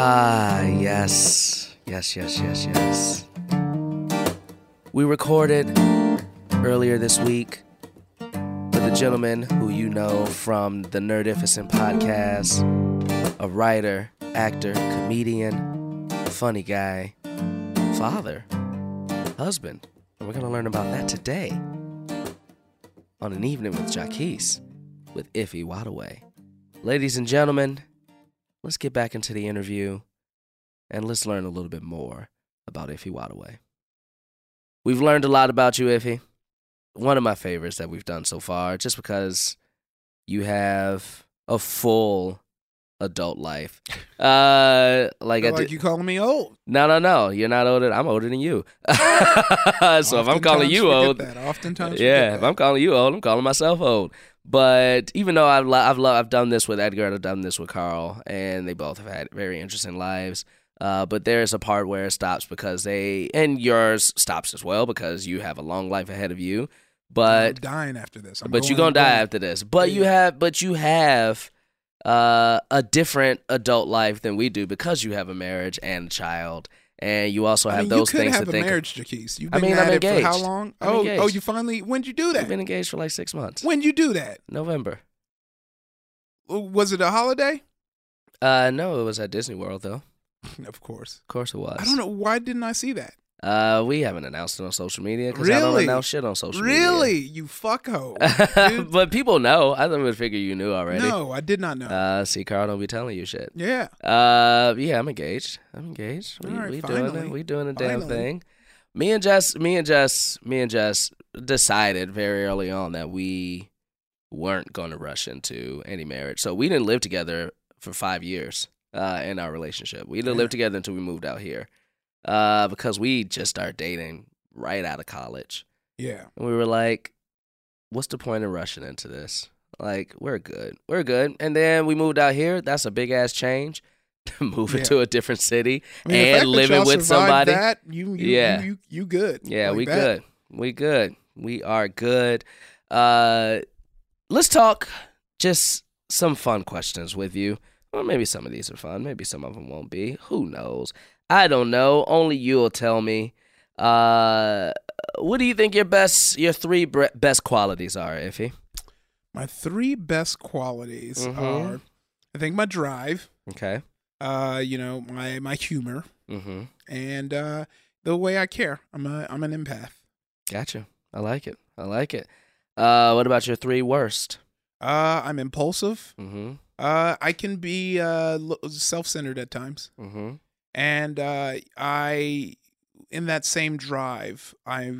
Ah, yes. Yes, yes, yes, yes. We recorded earlier this week with a gentleman who you know from the Nerdificent podcast, a writer, actor, comedian, funny guy, father, husband. And we're going to learn about that today on an evening with Jaquise with Ify Nwadiwe. Ladies and gentlemen, let's get back into the interview and let's learn a little bit more about Ify Nwadiwe. We've learned a lot about you, Ify. One of my favorites that we've done so far, just because you have a full adult life. Uh, like I like did- you calling me old. no, no, no. You're not older. I'm older than you. so if I'm calling you old, that. Oftentimes, yeah, if. I'm calling you old, I'm calling myself old. But even though I've lo- I've lo- I've done this with Edgar, I've done this with Carl, and they both have had very interesting lives. Uh, but there's a part where it stops because they and yours stops as well because you have a long life ahead of you. I'm But dying after this. I'm but you're going gonna die going. after this. But you have but you have uh, a different adult life than we do because you have a marriage and a child, and you also I have mean, those you could things have to a think. marriage, Jaquise. You've I been mean, I'm at it for how long? I'm oh, oh, you finally. When'd you do that? been engaged for like six months. When'd you do that? November. Was it a holiday? Uh, no, it was at Disney World though. Of course. Of course it was. I don't know why didn't I see that. Uh, we haven't announced it on social media because I don't announce shit on social media. Really, you fucko. but people know. I would figure you knew already. no, I did not know. Uh, see, Carl don't be telling you shit. yeah. Uh, yeah, I'm engaged. I'm engaged. We, right, we doing it. We doing a damn Finally. thing. Me and Jess, me and Jess, me and Jess decided very early on that we weren't going to rush into any marriage. So we didn't live together for five years uh, in our relationship. We didn't Yeah. live together until we moved out here uh, because we just started dating right out of college. Yeah. And we were like, what's the point of rushing into this? Like, we're good. We're good. And then we moved out here. That's a big ass change. Moving Yeah. to a different city. I mean, And living with somebody. That, you, you, Yeah. you, you, you good. Yeah, Like we that. good. We good. We are good. Uh let's talk just some fun questions with you. Or maybe some of these are fun, maybe some of them won't be. Who knows? I don't know. Only you'll tell me. Uh what do you think your best your three bre- best qualities are, Ify? My three best qualities Mhm. are, I think, my drive. Okay. Uh, you know, my my humor Mhm. and uh, the way I care. I'm a I'm an empath. Gotcha. I like it. I like it. Uh what about your three worst? Uh, I'm impulsive. Mhm. Uh, I can be uh self-centered at times, Mhm. And uh, I, in that same drive, I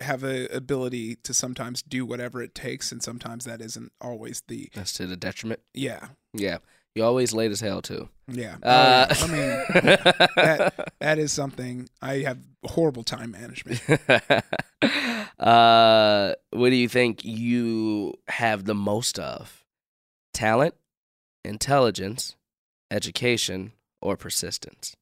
have a ability to sometimes do whatever it takes, and sometimes that isn't always the That's to the detriment. yeah Yeah. You're always late as hell too. yeah. Oh, Uh. I mean, that that is something I have horrible time management. uh, what do you think you have the most of? Talent, intelligence, education, or persistence?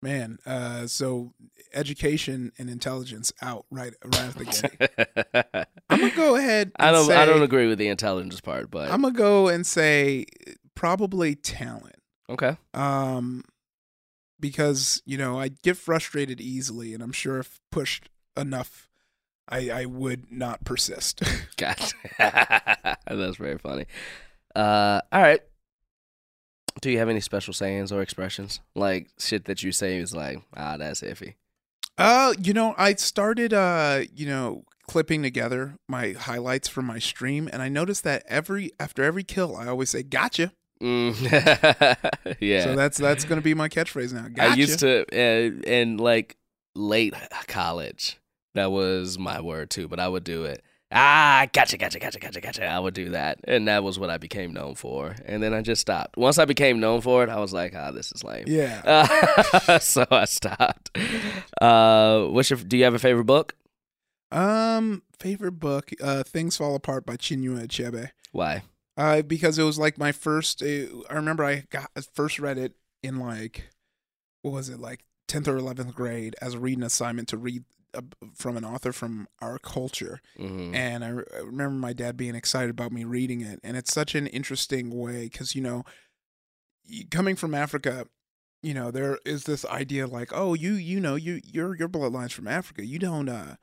Man, uh, so education and intelligence out right right out the gate. I'm gonna go ahead. I don't. Say, I don't agree with the intelligence part, but I'm gonna go and say probably talent. okay. Um, because you know I get frustrated easily, and I'm sure if pushed enough, I I would not persist. Gotcha. That's very funny. Uh, all right. Do you have any special sayings or expressions like shit that you say is like, ah, that's iffy. uh, you know I started uh you know clipping together my highlights from my stream, and I noticed that every after every kill, I always say "gotcha." Mm. yeah. So that's that's gonna be my catchphrase now. Gotcha. I used to, uh, in like late college, that was my word too, but I would do it. Ah, gotcha, gotcha, gotcha, gotcha, gotcha. I would do that. And that was what I became known for. And then I just stopped. Once I became known for it, I was like, ah, this is lame. Yeah. Uh, so I stopped. Uh, what's your, do you have a favorite book? Um, favorite book, uh, Things Fall Apart by Chinua Achebe. Why? Uh, because it was like my first. Uh, I remember I got first read it in like, what was it like tenth or eleventh grade as a reading assignment to read uh, from an author from our culture, hmm and I, re- I remember my dad being excited about me reading it, and it's such an interesting way because you know. coming from Africa, you know, there is this idea like, oh, you you know, you your your bloodline's from Africa. You don't uh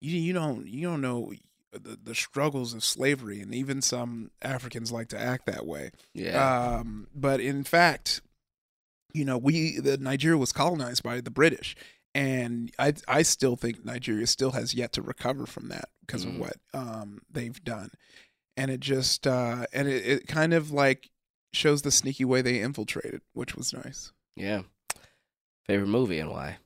you you don't you don't know the, the struggles of slavery and even some Africans like to act that way. Yeah. Um but in fact, you know, we the Nigeria was colonized by the British and I I still think Nigeria still has yet to recover from that because Mhm. of what um they've done. And it just uh and it, it kind of like shows the sneaky way they infiltrated, which was nice. yeah. Favorite movie and why?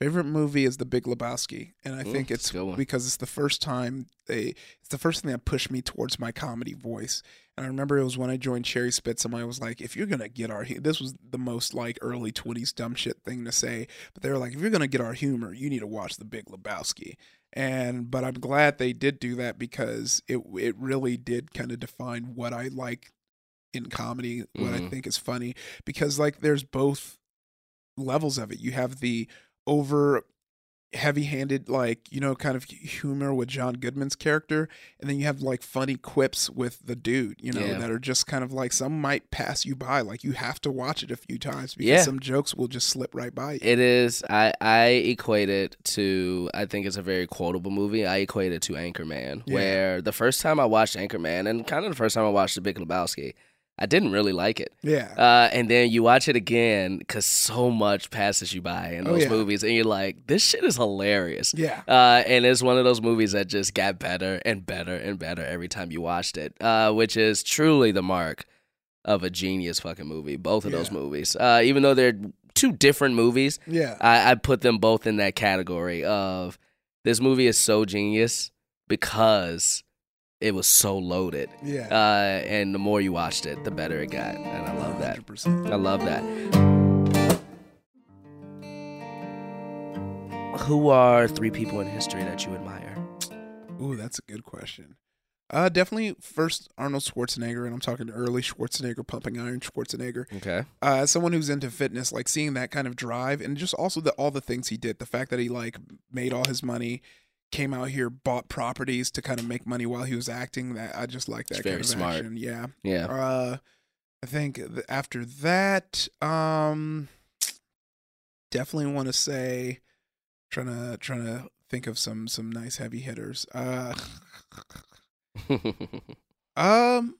Favorite movie is The Big Lebowski, and I Mm, think it's a good one. because it's the first time they it's the first thing that pushed me towards my comedy voice. And I remember it was when I joined Cherry Spit, somebody was like, "If you're gonna get our," hu-" this was the most like early twenties dumb shit thing to say, but they were like, "If you're gonna get our humor, you need to watch The Big Lebowski." And but I'm glad they did do that because it it really did kind of define what I like in comedy, what I Mhm. think is funny, because like there's both levels of it. You have the over heavy handed like you know kind of humor with John Goodman's character and then you have like funny quips with the dude you know Yeah. that are just kind of like some might pass you by like you have to watch it a few times because Yeah. some jokes will just slip right by you It is. I I equate it to. I think it's a very quotable movie. I equate it to Anchorman, Yeah. where the first time I watched Anchorman, and kind of the first time I watched The Big Lebowski, I didn't really like it. yeah Uh, and then you watch it again because so much passes you by in Oh, those yeah. movies, and you're like, this shit is hilarious. yeah Uh, and it's one of those movies that just got better and better and better every time you watched it, uh, which is truly the mark of a genius fucking movie. Both of those movies, uh, even though they're two different movies, yeah I, I put them both in that category of this movie is so genius because it was so loaded. yeah Uh, and the more you watched it, the better it got, and I love that. 100%. I love that. Who are three people in history that you admire? Ooh, that's a good question. Uh, definitely first Arnold Schwarzenegger, and I'm talking early Schwarzenegger, pumping iron Schwarzenegger. Okay. uh, as someone who's into fitness, like seeing that kind of drive and just also the all the things he did, the fact that he like made all his money, came out here, bought properties to kind of make money while he was acting. That I just like that It's kind of smart. action. Yeah. Yeah. Uh, I think th- after that, um, definitely want to say, trying to trying to think of some some nice heavy hitters. Uh, um,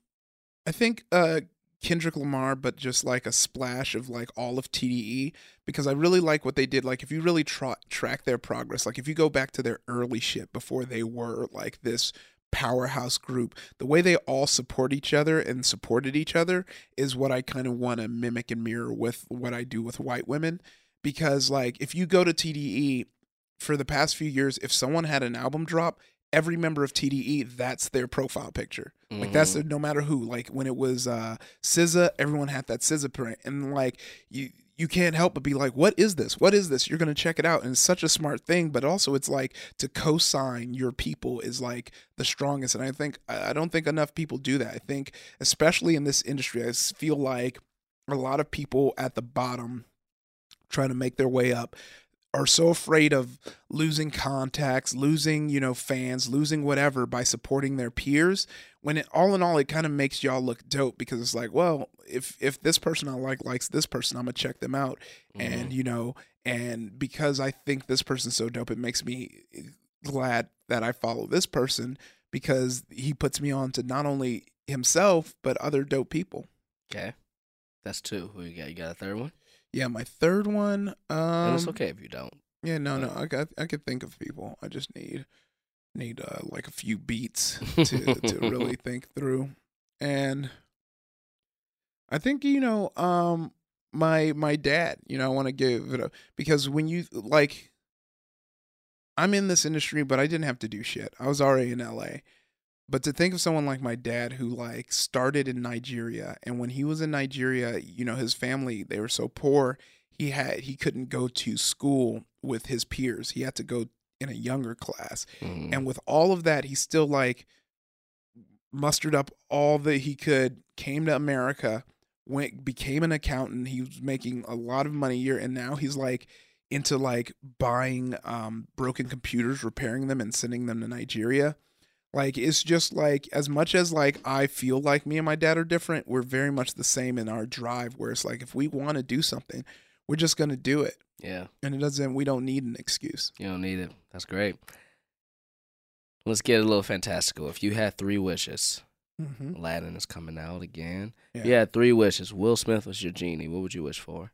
I think uh Kendrick Lamar, but just like a splash of like all of TDE because I really like what they did. Like if you really tra- track their progress, like if you go back to their early shit before they were like this powerhouse group, the way they all support each other and supported each other is what I kind of want to mimic and mirror with what I do with white women. Because like if you go to TDE for the past few years, if someone had an album drop, every member of TDE, that's their profile picture. Like that's Mhm. no matter who. Like when it was uh SZA, everyone had that SZA print, and like you you can't help but be like, what is this? What is this? You're gonna check it out, and it's such a smart thing. But also, it's like to co-sign your people is like the strongest, and I think I don't think enough people do that. I think especially in this industry, I feel like a lot of people at the bottom trying to make their way up are so afraid of losing contacts, losing, you know, fans, losing whatever by supporting their peers. When it all in all, it kind of makes y'all look dope because it's like, well, if if this person I like likes this person, I'm gonna check them out, and mm-hmm. you know, and because I think this person's so dope, it makes me eh, glad that I follow this person because he puts me on to not only himself but other dope people. Okay. That's two. Who you got? You got a third one? Yeah, my third one. Um, it's okay if you don't. Yeah, no, no, I got, I could think of people. I just need, need uh, like a few beats to to really think through, and I think you know, um, my my dad. You know, I want to give it a because when you like, I'm in this industry, but I didn't have to do shit. I was already in LA. But to think of someone like my dad who like started in Nigeria and when he was in Nigeria, you know, his family, they were so poor, he had he couldn't go to school with his peers. He had to go in a younger class. Mhm. And with all of that, he still like mustered up all that he could, came to America, went became an accountant. He was making a lot of money a year and now he's like into like buying um broken computers, repairing them and sending them to Nigeria. Like it's just like as much as like I feel like me and my dad are different, we're very much the same in our drive where it's like if we want to do something, we're just going to do it. Yeah, And it doesn't we don't need an excuse. you don't need it. That's great. Let's get a little fantastical. If you had three wishes, Mhm. Aladdin is coming out again. Yeah. You had three wishes. Will Smith was your genie. What would you wish for?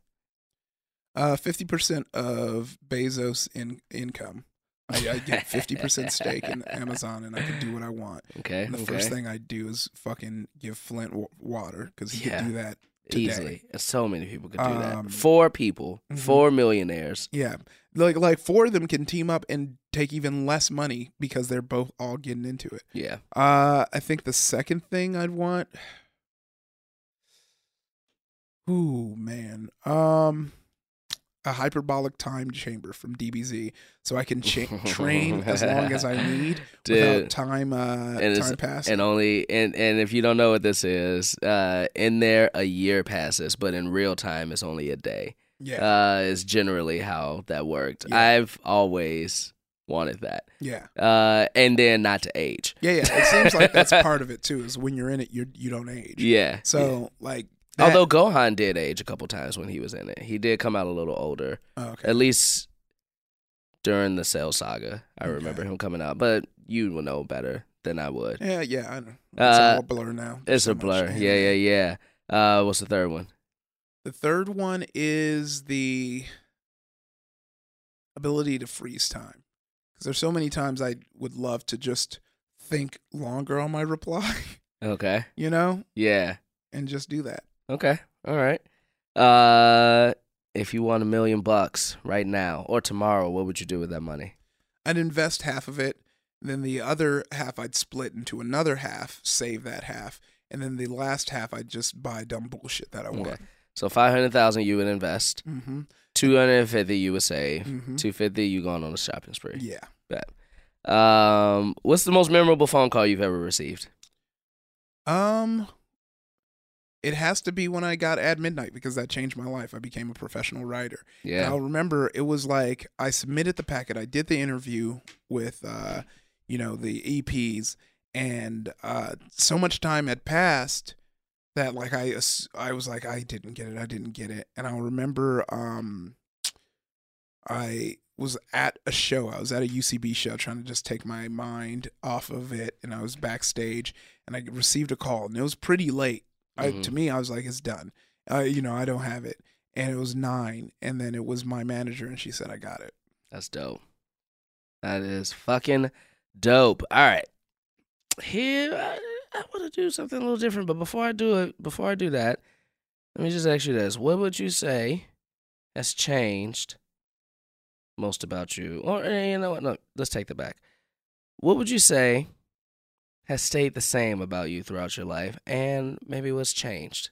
Uh 50% of Bezos in income. I, I get 50% stake in Amazon and I can do what I want. Okay. And the okay. first thing I do is fucking give Flint w- water because he Yeah. could do that. today. Easily. So many people could do Um, that. Four people, mhm. four millionaires. Yeah, like like four of them can team up and take even less money because they're both all getting into it. Yeah. Uh, I think the second thing I'd want. Ooh man, um, a hyperbolic time chamber from DBZ, so I can cha- train as long as I need without time uh And time passing. And only and and if you don't know what this is, uh, in there a year passes, but in real time it's only a day. yeah, Uh, is generally how that worked. Yeah. I've always wanted that. yeah, Uh, and then not to age. yeah, yeah. It seems like that's part of it too. Is when you're in it, you you don't age. Yeah. So like, that- Although Gohan did age a couple times when he was in it, he did come out a little older. oh, okay. At least during the Cell Saga, I Okay. remember him coming out. But you will know better than I would. Yeah, yeah, I know. It's Uh, a blur now. It's So a much blur. anime. Yeah, yeah, yeah. Uh, what's the third one? The third one is the ability to freeze time. Because there's so many times I would love to just think longer on my reply, Okay. you know, Yeah. and just do that. Okay. All right. Uh, if you won a million bucks right now or tomorrow, what would you do with that money? I'd invest half of it, then the other half I'd split into another half, save that half, and then the last half I'd just buy dumb bullshit that I want. Okay. So five hundred thousand you would invest. Mm-hmm. Two hundred and fifty you would save. Mm-hmm. Two fifty you going on a shopping spree. Yeah. Bet. Um, what's the most memorable phone call you've ever received? Um, it has to be when I got at midnight because that changed my life. I became a professional writer. And Yeah. I'll remember it was like I submitted the packet. I did the interview with, uh, you know, the EPs, and uh, so much time had passed that like I I was like I didn't get it. I didn't get it. And I'll remember um, I was at a show. I was at a UCB show trying to just take my mind off of it, and I was backstage, and I received a call, and it was pretty late. I, Mhm. to me, I was like, it's done. Uh, you know, I don't have it and it was nine and then it was my manager and she said i got it That's dope. That is fucking dope. All right. Here, I, I want to do something a little different, but before I do it, before I do that, let me just ask you this: What would you say has changed most about you? Or eh, you know what? No, let's take that back. What would you say has stayed the same about you throughout your life, and maybe what's changed?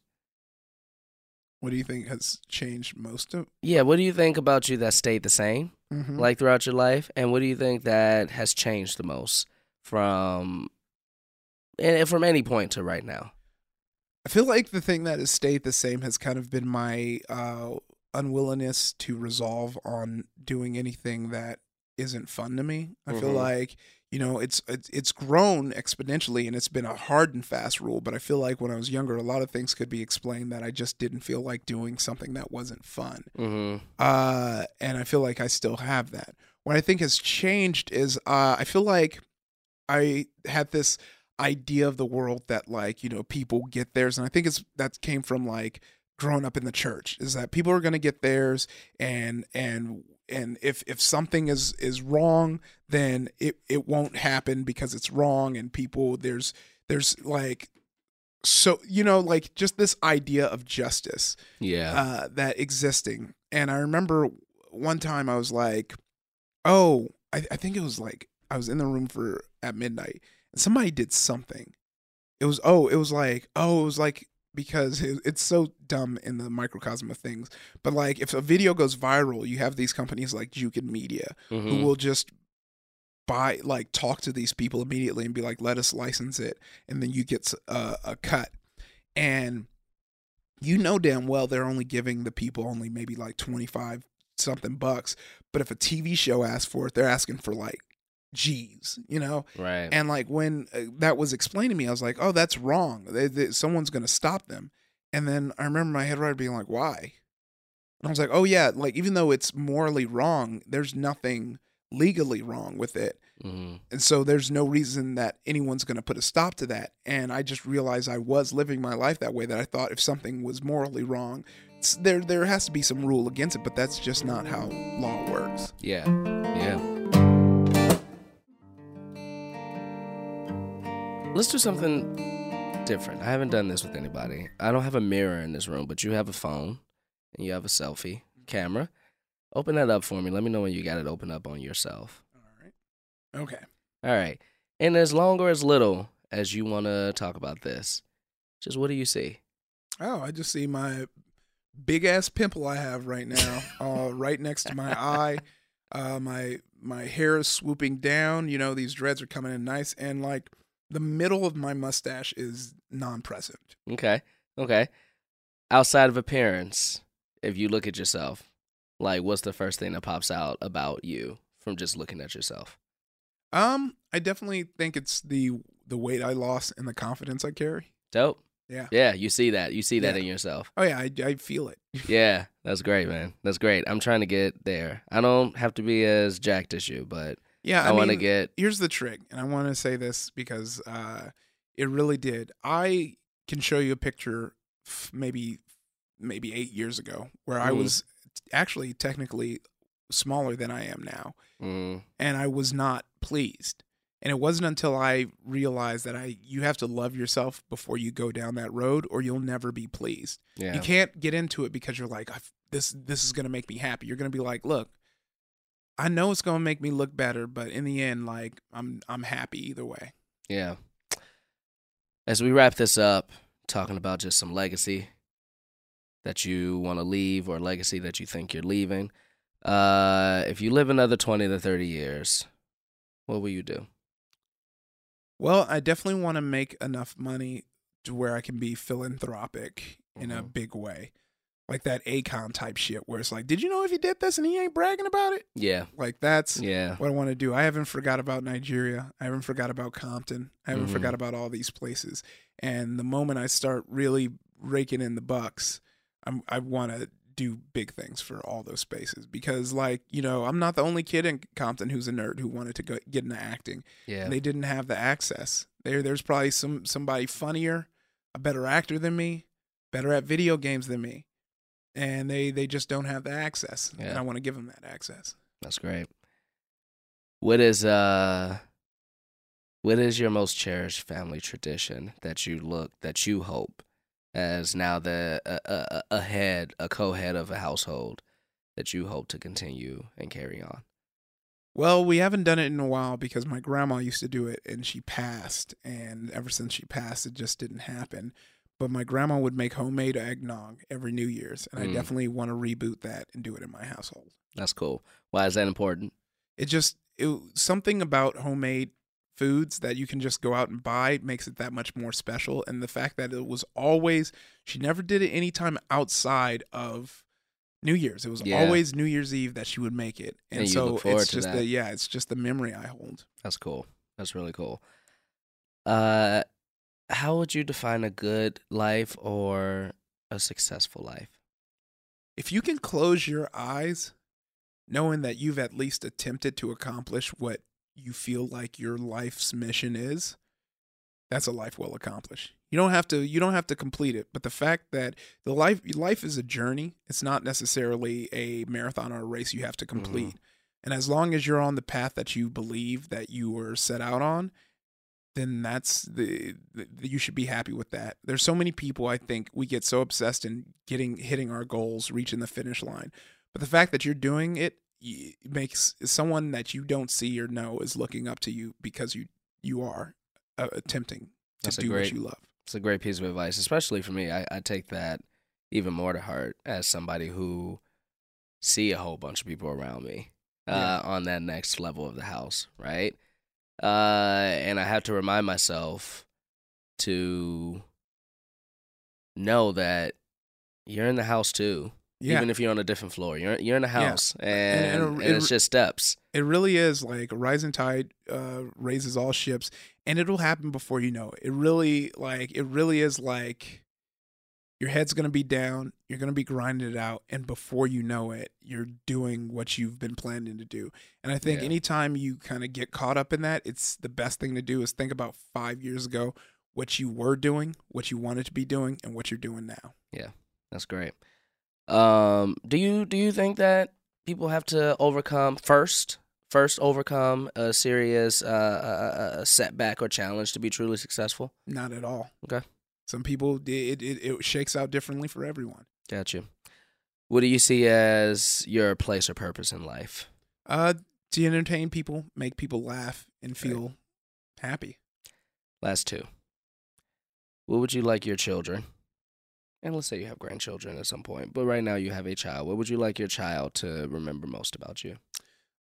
what do you think has changed most of Yeah, what do you think about you that stayed the same? mm-hmm. like throughout your life and what do you think that has changed the most from and from any point to right now i feel like the thing that has stayed the same has kind of been my uh unwillingness to resolve on doing anything that isn't fun to me i feel Mhm. like you know it's, it's grown exponentially and it's been a hard and fast rule but i feel like when i was younger a lot of things could be explained that i just didn't feel like doing something that wasn't fun mm-hmm. uh, and I feel like I still have that. What I think has changed is uh, I feel like I had this idea of the world that like you know people get theirs, and I think it's that came from like growing up in the church is that people are going to get theirs, and and and if if something is is wrong, then it it won't happen because it's wrong, and people there's there's like so you know like just this idea of justice yeah uh, that existing. And I remember one time I was like, oh, I, I think it was like I was in the room for at midnight and somebody did something. It was, oh, it was like, oh, it was like, because it's so dumb in the microcosm of things. But like, if a video goes viral, you have these companies like Jukin Media who Mhm. will just buy like talk to these people immediately and be like let us license it and then you get a cut and you know damn well they're only giving the people only maybe like 25 something bucks but if a tv show asks for it they're asking for like G's, you know? Right. And like when uh, that was explained to me, I was like, oh, that's wrong. They, they, someone's going to stop them. And then I remember my head writer being like, why? And I was like, oh, yeah, like even though it's morally wrong, there's nothing legally wrong with it. hmm And so there's no reason that anyone's going to put a stop to that. And I just realized I was living my life that way that I thought if something was morally wrong, there there has to be some rule against it, but that's just not how law works. Yeah. Let's do something different. I haven't done this with anybody. I don't have a mirror in this room, but you have a phone and you have a selfie camera. Open that up for me. Let me know when you got it open up on yourself. All right. Okay. All right. And as long or as little as you want to talk about this, just what do you see? Oh, I just see my big ass pimple I have right now, uh, right next to my eye. Uh, my my hair is swooping down. You know, these dreads are coming in nice, and like the middle of my mustache is non-present. Okay. Okay. Outside of appearance, if you look at yourself, like what's the first thing that pops out about you from just looking at yourself? Um, I definitely think it's the the weight I lost and the confidence I carry. Dope. Yeah. Yeah, you see that. You see that Yeah. in yourself. Oh yeah, I, I feel it. Yeah, that's great, man. That's great. I'm trying to get there. I don't have to be as jacked as you, but Yeah, I, I, want to get here's the trick, and I want to say this because uh, it really did. I can show you a picture, f- maybe maybe eight years ago, where I Mhm. was actually technically smaller than I am now, mm, and I was not pleased. And it wasn't until I realized that I you have to love yourself before you go down that road, or you'll never be pleased. yeah. You can't get into it because you're like, I've, this this is gonna make me happy. You're gonna be like, look, I know it's gonna make me look better, but in the end, like I'm I'm happy either way. Yeah. As we wrap this up, talking about just some legacy that you want to leave or legacy that you think you're leaving. Uh, if you live another 20 to 30 years, what will you do? Well, I definitely want to make enough money to where I can be philanthropic in a Mhm. big way, like that Akon type shit, where it's like, did you know if he did this and he ain't bragging about it? Yeah. Like that's Yeah. what I want to do. I haven't forgot about Nigeria. I haven't forgot about Compton. I haven't Mhm. forgot about all these places. And the moment I start really raking in the bucks, I'm, I want to do big things for all those spaces because, like, you know, I'm not the only kid in Compton who's a nerd who wanted to go get into acting. Yeah. And they didn't have the access. There, there's probably some somebody funnier, a better actor than me, better at video games than me, and they they just don't have the access. And I want to give them that access. That's great. What is uh what is your most cherished family tradition that you look that you hope as now the a, a, a head a co-head of a household that you hope to continue and carry on? Well, we haven't done it in a while because my grandma used to do it and she passed. And ever since she passed, it just didn't happen. But my grandma would make homemade eggnog every New Year's. And I Mm. definitely want to reboot that and do it in my household. That's cool. Why is that important? It just, it, something about homemade foods that you can just go out and buy makes it that much more special. And the fact that it was always, she never did it anytime outside of. New Year's. It was Yeah. always New Year's Eve that she would make it, and, And so it's just that. the yeah, it's just the memory I hold. That's cool. That's really cool. Uh how would you define a good life or a successful life? if you can close your eyes knowing that you've at least attempted to accomplish what you feel like your life's mission is that's a life well accomplished. You don't have to you don't have to complete it but the fact that the life life is a journey it's not necessarily a marathon or a race you have to mm-hmm. complete. And as long as you're on the path that you believe that you were set out on then that's the, the you should be happy with that. There's so many people I think we get so obsessed in getting hitting our goals, reaching the finish line. But the fact that you're doing it y- makes someone that you don't see or know is looking up to you because you you are uh, attempting to That's do great- what you love. It's a great piece of advice, especially for me. I, I take that even more to heart as somebody who see a whole bunch of people around me uh, Yeah. on that next level of the house, right? Uh, and I have to remind myself to know that you're in the house too. Yeah. Even if you're on a different floor, you're you're in a house, and, And- and, and it- it's just steps. It really is like a rising tide uh, raises all ships, and it'll happen before you know it. It really like it really is like your head's gonna be down, you're gonna be grinding it out, and before you know it, you're doing what you've been planning to do. And I think Yeah. anytime you kind of get caught up in that, it's the best thing to do is think about five years ago what you were doing, what you wanted to be doing, and what you're doing now. Yeah. That's great. Um, do you do you think that people have to overcome first first overcome a serious uh, a, a setback or challenge to be truly successful? Not at all. Okay. Some people it it, it shakes out differently for everyone. Got you. What do you see as your place or purpose in life? Uh, to entertain people, make people laugh, and feel happy. Last two. What would you like your children? And let's say you have grandchildren at some point, but right now you have a child. What would you like your child to remember most about you?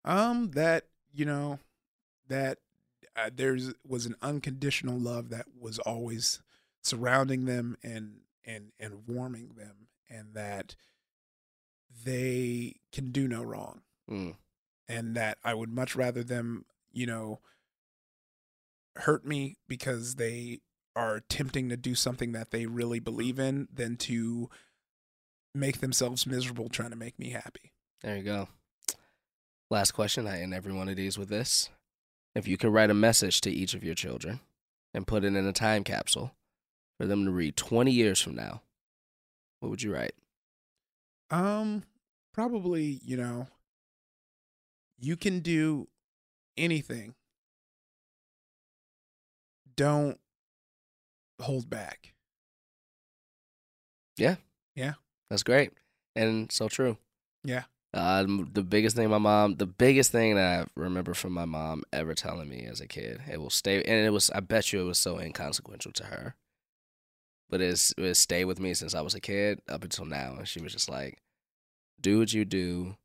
Um, that you know, that uh, there's was an unconditional love that was always surrounding them and and and warming them, and that they can do no wrong, Mm, and that I would much rather them, you know, hurt me because they are attempting to do something that they really believe in than to make themselves miserable trying to make me happy. there you go. Last question. I end every one of these with this. If you could write a message to each of your children and put it in a time capsule for them to read 20 years from now, what would you write? Um, probably, you know, you can do anything. Don't hold back. Yeah. Yeah. That's great and so true. Yeah. Um, the biggest thing my mom, the biggest thing that I remember from my mom ever telling me as a kid, it will stay, and it was, I bet you it was so inconsequential to her, but it's, it stayed with me since I was a kid up until now. And she was just like, do what you do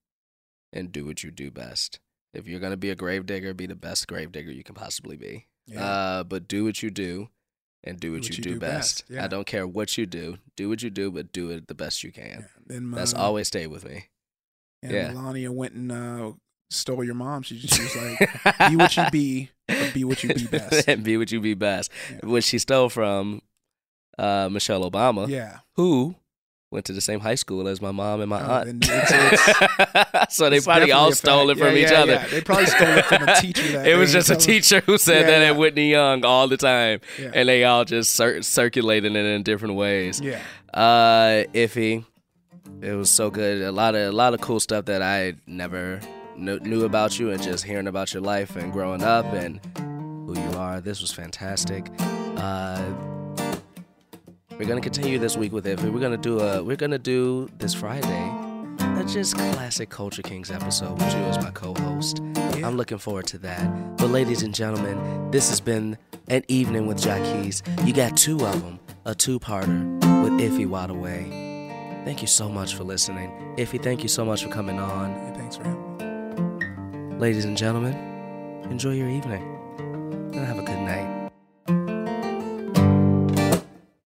and do what you do best. If you're going to be a grave digger, be the best grave digger you can possibly be. Uh, but do what you do and do what, you, do, best. yeah. I don't care what you do. Do what you do, but do it the best you can. Then That's uh, always stayed with me. And yeah. Melania went and uh, stole your mom. She, she was like, "Be what you be, be what you be best." and be what you be best. Yeah. Which she stole from uh, Michelle Obama, Yeah. who went to the same high school as my mom and my Oh, aunt. then it's- so they probably all stole it from Yeah, each yeah, other. yeah. They probably stole it from a teacher that it was just a teacher who said that at Whitney Young all the time, and they all just cir- circulated it in different ways. yeah. Uh, Ify. It was so good. A lot of a lot of cool stuff that I never kn- knew about you, and just hearing about your life and growing up and who you are. This was fantastic. Uh, we're gonna continue this week with Ify. We're gonna do a. We're gonna do this Friday. A just classic Culture Kings episode with you as my co-host. Yeah. I'm looking forward to that. But ladies and gentlemen, this has been an evening with Jaquise. You got two of them, a two-parter with Ify Nwadiwe. Thank you so much for listening. Ify, thank you so much for coming on. Hey, thanks for having me. Ladies and gentlemen, enjoy your evening.